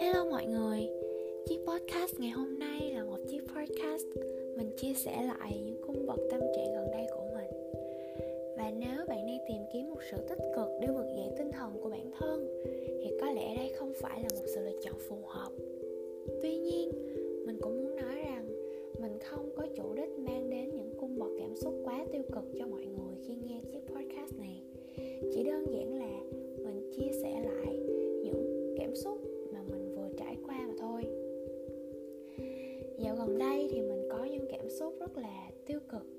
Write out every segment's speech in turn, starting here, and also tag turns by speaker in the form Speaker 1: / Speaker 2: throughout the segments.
Speaker 1: Hello mọi người, chiếc podcast ngày hôm nay là một chiếc podcast mình chia sẻ lại những cung bậc tâm trạng gần đây của mình. Và nếu bạn đang tìm kiếm một sự tích cực để vực dậy tinh thần của bản thân thì có lẽ đây không phải là một sự lựa chọn phù hợp. Tuy nhiên, mình cũng muốn nói rằng mình không có chủ đích mang đến những cung bậc cảm xúc quá tiêu cực cho mọi người khi nghe chiếc podcast này. Chỉ đơn giản là mình chia sẻ lại những cảm xúc mà mình vừa trải qua mà thôi. Dạo gần đây thì mình có những cảm xúc rất là tiêu cực.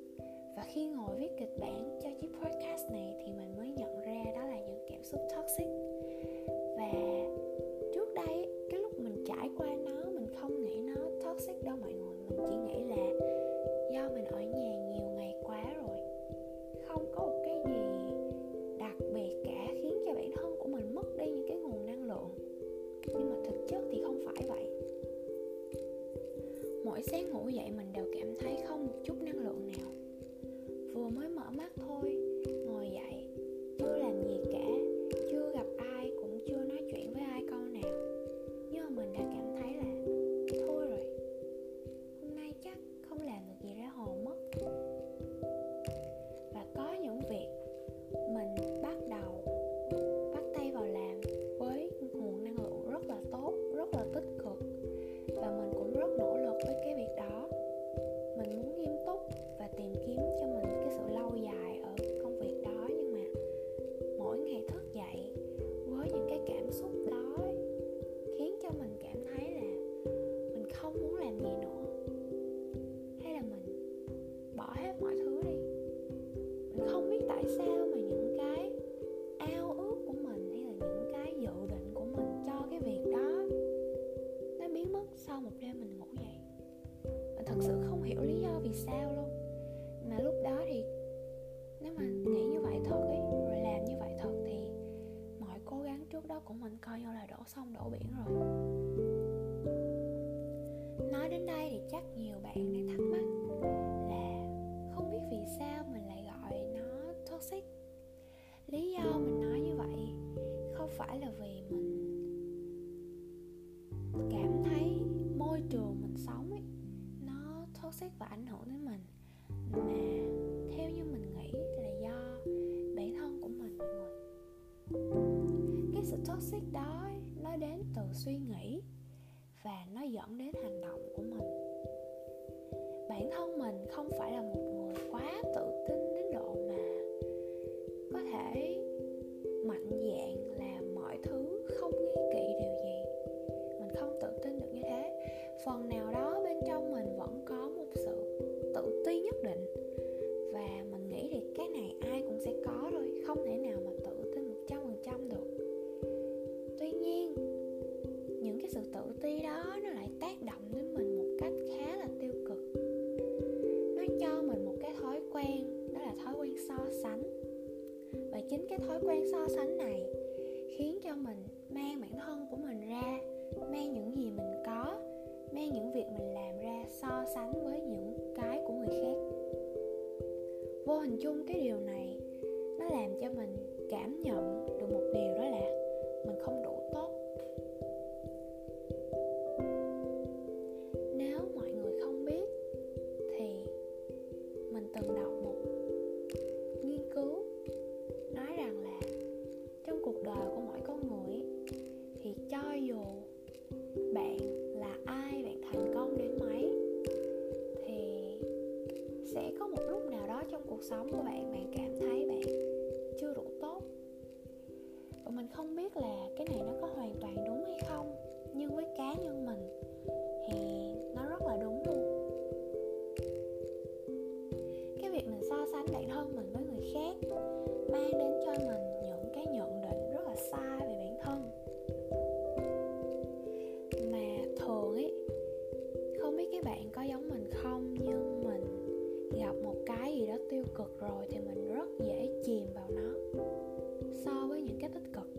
Speaker 1: Lý do mình nói như vậy không phải là vì mình cảm thấy môi trường mình sống ấy nó toxic và ảnh hưởng đến mình. Mà theo như mình nghĩ là do bản thân của mình mọi người cái sự toxic đó ấy, nó đến từ suy nghĩ và nó dẫn đến hành động của mình. Bản thân mình không phải là một cho mình, mang bản thân của mình ra, mang những gì mình có, mang những việc mình làm ra so sánh với những cái của người khác. Vô hình chung, cái điều này nó làm cho mình cảm nhận được một điều cuộc sống của bạn bạn cảm thấy bạn chưa đủ tốt. Và mình không biết là cái này nó có hoàn toàn đúng hay không, nhưng với cá nhân mình thì rất dễ chìm vào nó so với những cái tích cực.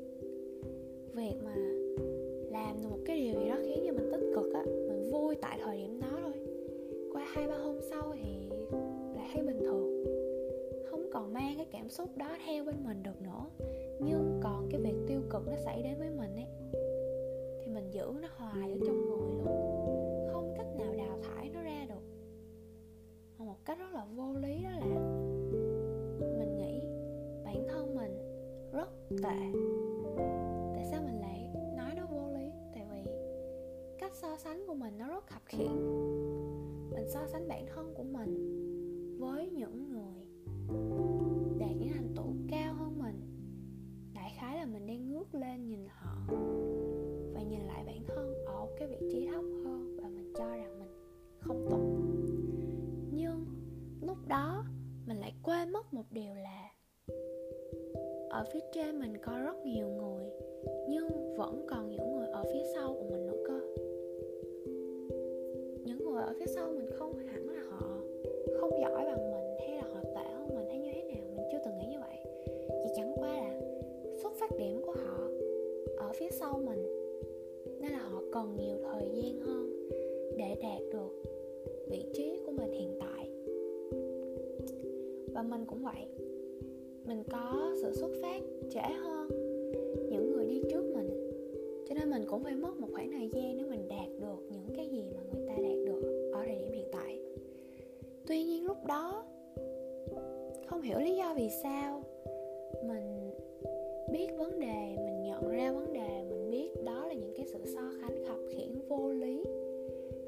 Speaker 1: Việc mà làm được một cái điều gì đó khiến cho mình tích cực á, mình vui tại thời điểm đó thôi. Qua hai ba hôm sau thì lại thấy bình thường. Không còn mang cái cảm xúc đó theo bên mình được nữa. Nhưng còn cái việc tiêu cực nó xảy đến với mình ấy, thì mình giữ nó hoài ở trong người luôn. Không cách nào đào thải nó ra được. Một cách rất là vô lý đó là rất tệ. Tại sao mình lại nói nó vô lý? Tại vì cách so sánh của mình nó rất khập khiễng. Mình so sánh bản thân của mình với những người đạt những thành tựu cao hơn mình. Đại khái là mình đang ngước lên nhìn họ và nhìn lại bản thân ở cái vị trí thấp hơn và mình cho rằng mình không tốt. Nhưng lúc đó mình lại quên mất một điều là ở phía trên mình có rất nhiều người, nhưng vẫn còn những người ở phía sau của mình nữa cơ. Những người ở phía sau mình không hẳn là họ không giỏi bằng mình hay là họ tệ hơn mình hay như thế nào, mình chưa từng nghĩ như vậy. Chỉ chẳng qua là xuất phát điểm của họ ở phía sau mình, nên là họ cần nhiều thời gian hơn để đạt được vị trí của mình hiện tại. Và mình cũng vậy mình có sự xuất phát trễ hơn những người đi trước mình. Cho nên mình cũng phải mất một khoảng thời gian để mình đạt được những cái gì mà người ta đạt được ở thời điểm hiện tại. Tuy nhiên lúc đó, không hiểu lý do vì sao mình biết vấn đề, mình nhận ra vấn đề, mình biết đó là những cái sự so sánh khập khiễng vô lý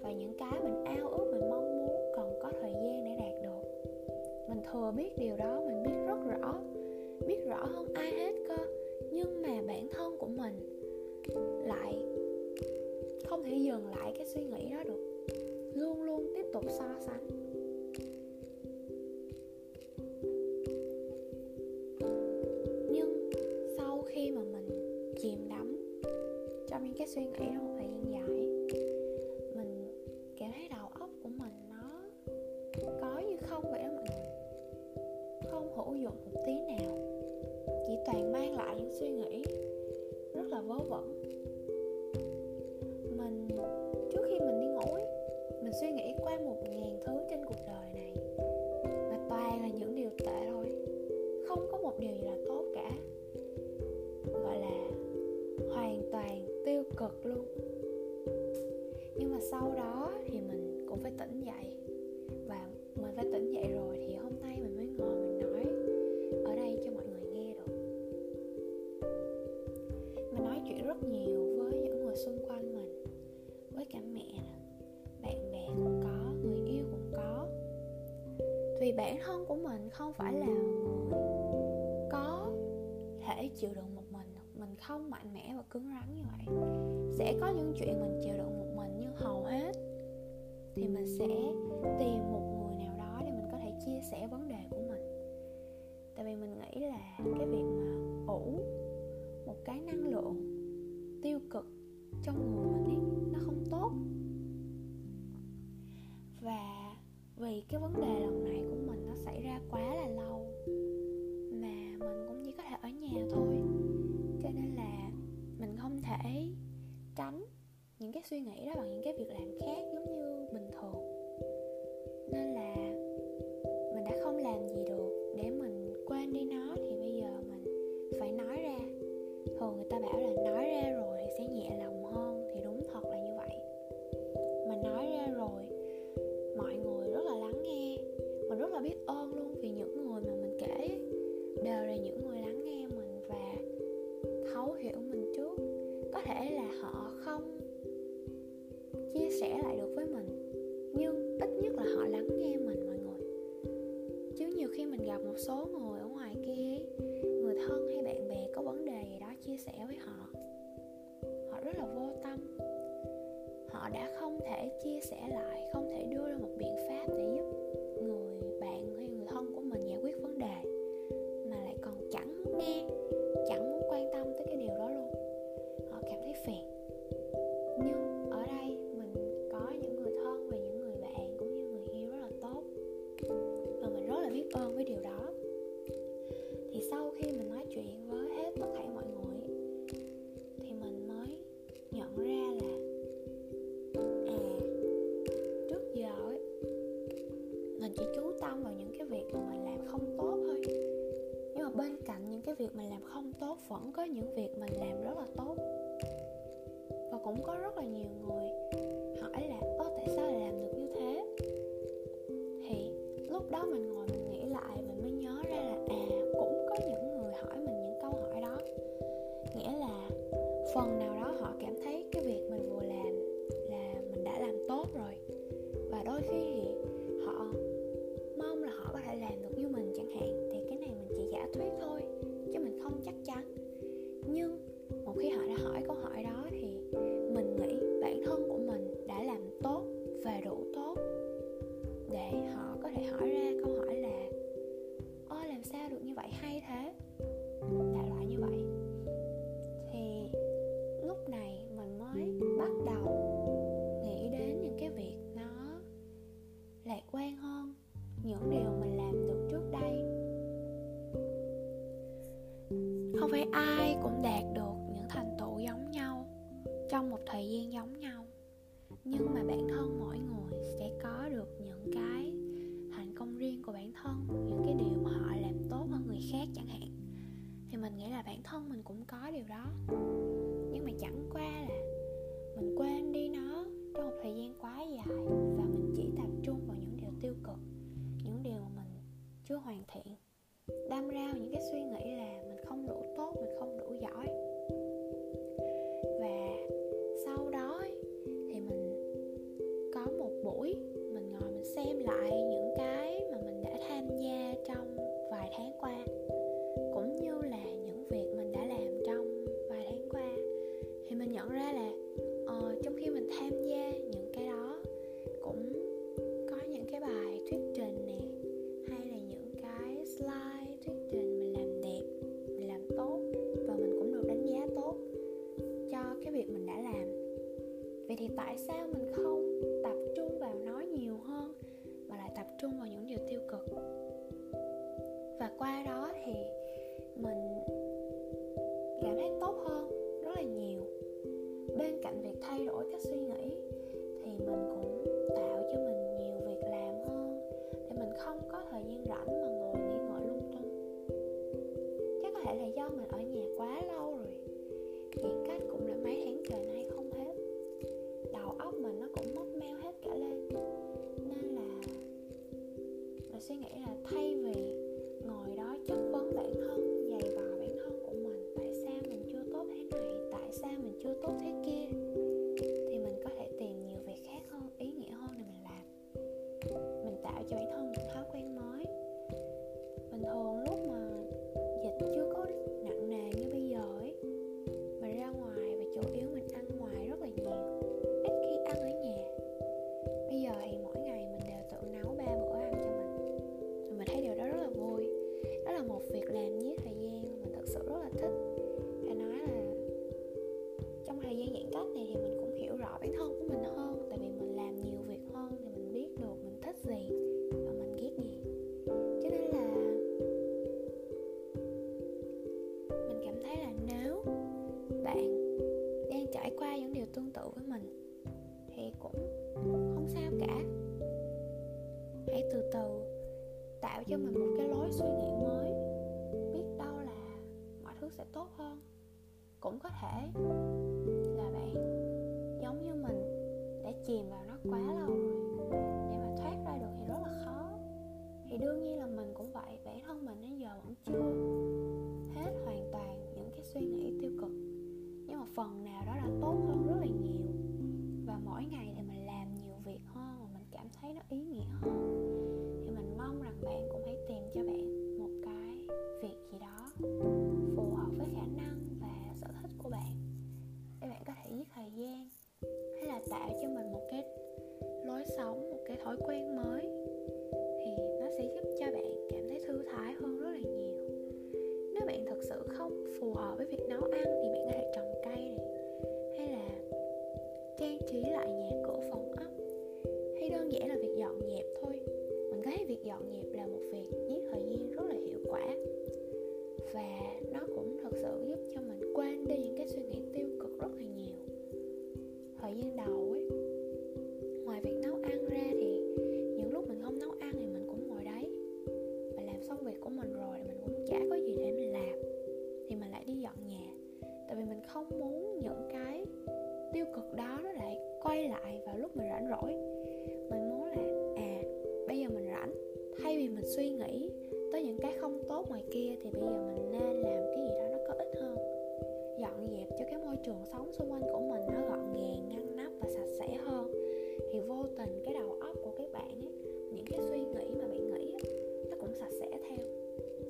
Speaker 1: và những cái mình ao ước, mình mong muốn cần có thời gian để đạt được. Mình thừa biết điều đó, mình rõ. Biết rõ hơn ai hết cơ. Nhưng mà bản thân của mình lại không thể dừng lại cái suy nghĩ đó được. Luôn luôn tiếp tục so sánh. Nhưng sau khi mà mình chìm đắm trong những cái suy nghĩ đó một thời gian dài suy nghĩ rất là vớ vẩn. Mình trước khi mình đi ngủ ấy, mình suy nghĩ qua một ngàn thứ trên cuộc đời này. Mà toàn là những điều tệ thôi. Không có một điều gì là tốt cả. Gọi là hoàn toàn tiêu cực luôn. Nhưng mà sau đó mình không phải là người có thể chịu đựng một mình mình không mạnh mẽ và cứng rắn như vậy. Sẽ có những chuyện mình chịu đựng một mình nhưng hầu hết thì mình sẽ tìm một người nào đó để mình có thể chia sẻ vấn đề của mình. Tại vì mình nghĩ là cái việc mà ủ một cái năng lượng tiêu cực trong người mình ấy, nó không tốt. Và vì cái vấn đề lần này của xảy ra quá là lâu mà mình cũng chỉ có thể ở nhà thôi. Cho nên là mình không thể tránh những cái suy nghĩ đó bằng những cái việc làm khác giống như bình thường. có những việc mình làm rất là tốt. Và cũng có rất là nhiều người hỏi là, ơ, tại sao lại làm được như thế? Thì lúc đó mình ngồi mình khác chẳng hạn. Thì mình nghĩ là bản thân mình cũng có điều đó. Nhưng mà chẳng qua là mình quên đi nó trong một thời gian quá dài và mình chỉ tập trung vào những điều tiêu cực, những điều mà mình chưa hoàn thiện. Đâm ra những cái suy nghĩ là mình không đủ tốt, mình không đủ giỏi nhận trải qua những điều tương tự với mình thì cũng không sao cả. Hãy từ từ tạo cho mình một cái lối suy nghĩ mới, biết đâu là mọi thứ sẽ tốt hơn. Cũng có thể là bạn giống như mình, đã chìm vào nó quá lâu rồi để mà thoát ra được thì rất là khó. Thì đương nhiên là mình cũng vậy, bản thân mình đến giờ vẫn chưa phần nào đó đã tốt hơn rất là nhiều. Và mỗi ngày thì mình làm nhiều việc hơn mình cảm thấy nó ý nghĩa hơn. và nó cũng thật sự giúp cho mình quên đi những cái suy nghĩ tiêu cực rất là nhiều. Thời gian đầu ấy, ngoài việc nấu ăn ra thì những lúc mình không nấu ăn thì mình cũng ngồi đấy. Và làm xong việc của mình rồi thì mình cũng chả có gì để mình làm. Thì mình lại đi dọn nhà. Tại vì mình không muốn những cái tiêu cực đó nó lại quay lại vào lúc mình rảnh rỗi. Mình muốn là à bây giờ mình rảnh. Thay vì mình suy nghĩ tới những cái không tốt ngoài kia thì bây giờ mình cho trường sống xung quanh của mình nó gọn gàng ngăn nắp và sạch sẽ hơn thì vô tình cái đầu óc của các bạn ấy những cái suy nghĩ mà bạn nghĩ ấy, nó cũng sạch sẽ theo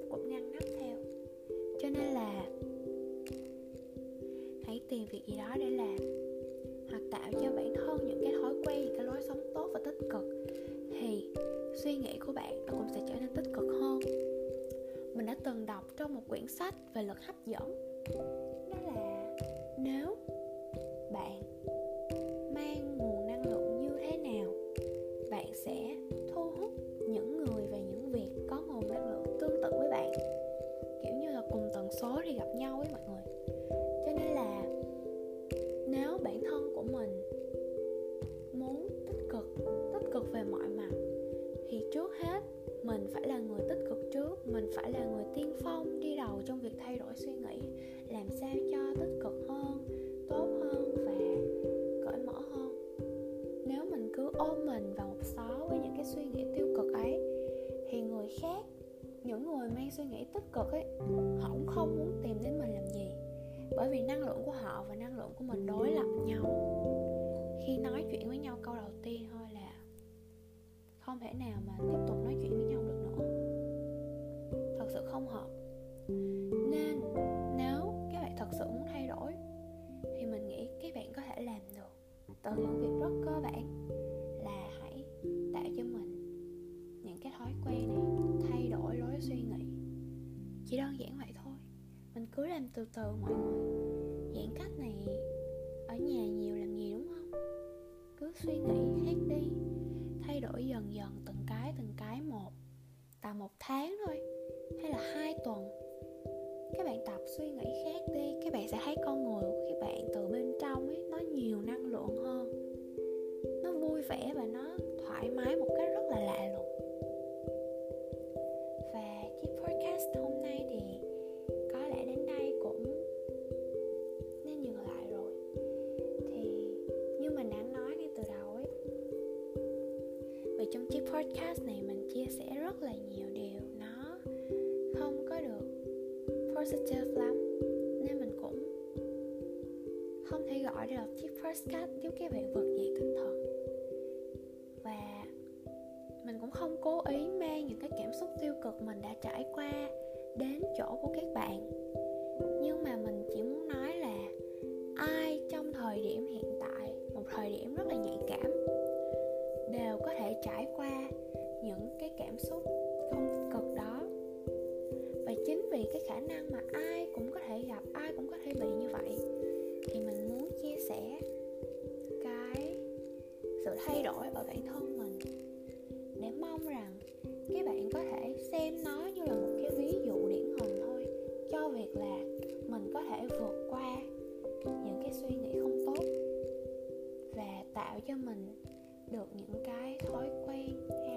Speaker 1: nó cũng ngăn nắp theo. Cho nên là hãy tìm việc gì đó để làm hoặc tạo cho bản thân những cái thói quen những cái lối sống tốt và tích cực thì suy nghĩ của bạn nó cũng sẽ trở nên tích cực hơn. Mình đã từng đọc trong một quyển sách về luật hấp dẫn đến mình làm gì. Bởi vì năng lượng của họ và năng lượng của mình đối lập nhau. Khi nói chuyện với nhau câu đầu tiên thôi là không thể nào mà tiếp tục nói chuyện với nhau được nữa. Thật sự không hợp. Nên nếu các bạn thật sự muốn thay đổi, thì mình nghĩ các bạn có thể làm được. Từ những việc rất cơ bản là hãy tạo cho mình những cái thói quen này, thay đổi lối suy nghĩ. Chỉ đơn giản vậy cứ làm từ từ mọi người. Giãn cách này, ở nhà nhiều làm gì đúng không? Cứ suy nghĩ khác đi. Thay đổi dần dần, từng cái từng cái một. Tầm một tháng thôi, hay là hai tuần. Các bạn tập, suy nghĩ khác đi. Các bạn sẽ thấy con người của các bạn từ bên trong ấy, nó nhiều năng lượng hơn. Nó vui vẻ và nó thoải mái một cách rất là lạ lùng. Podcast này mình chia sẻ rất là nhiều điều. Nó không có được positive lắm, nên mình cũng không thể gọi đây là chiếc podcast giúp các bạn vực dậy tinh thần. Và mình cũng không cố ý mang những cái cảm xúc tiêu cực mình đã trải qua đến chỗ của các bạn. Nhưng mà mình chỉ muốn nói là ai trong thời điểm hiện tại, một thời điểm rất là nhạy cảm đều có thể trải qua những cái cảm xúc không tích cực đó. Và chính vì cái khả năng mà ai cũng có thể gặp, ai cũng có thể bị như vậy, thì mình muốn chia sẻ cái sự thay đổi ở bản thân mình để mong rằng các bạn có thể xem nó như là một cái ví dụ điển hình thôi, cho việc là mình có thể vượt qua những cái suy nghĩ không tốt và tạo cho mình được những cái thói quen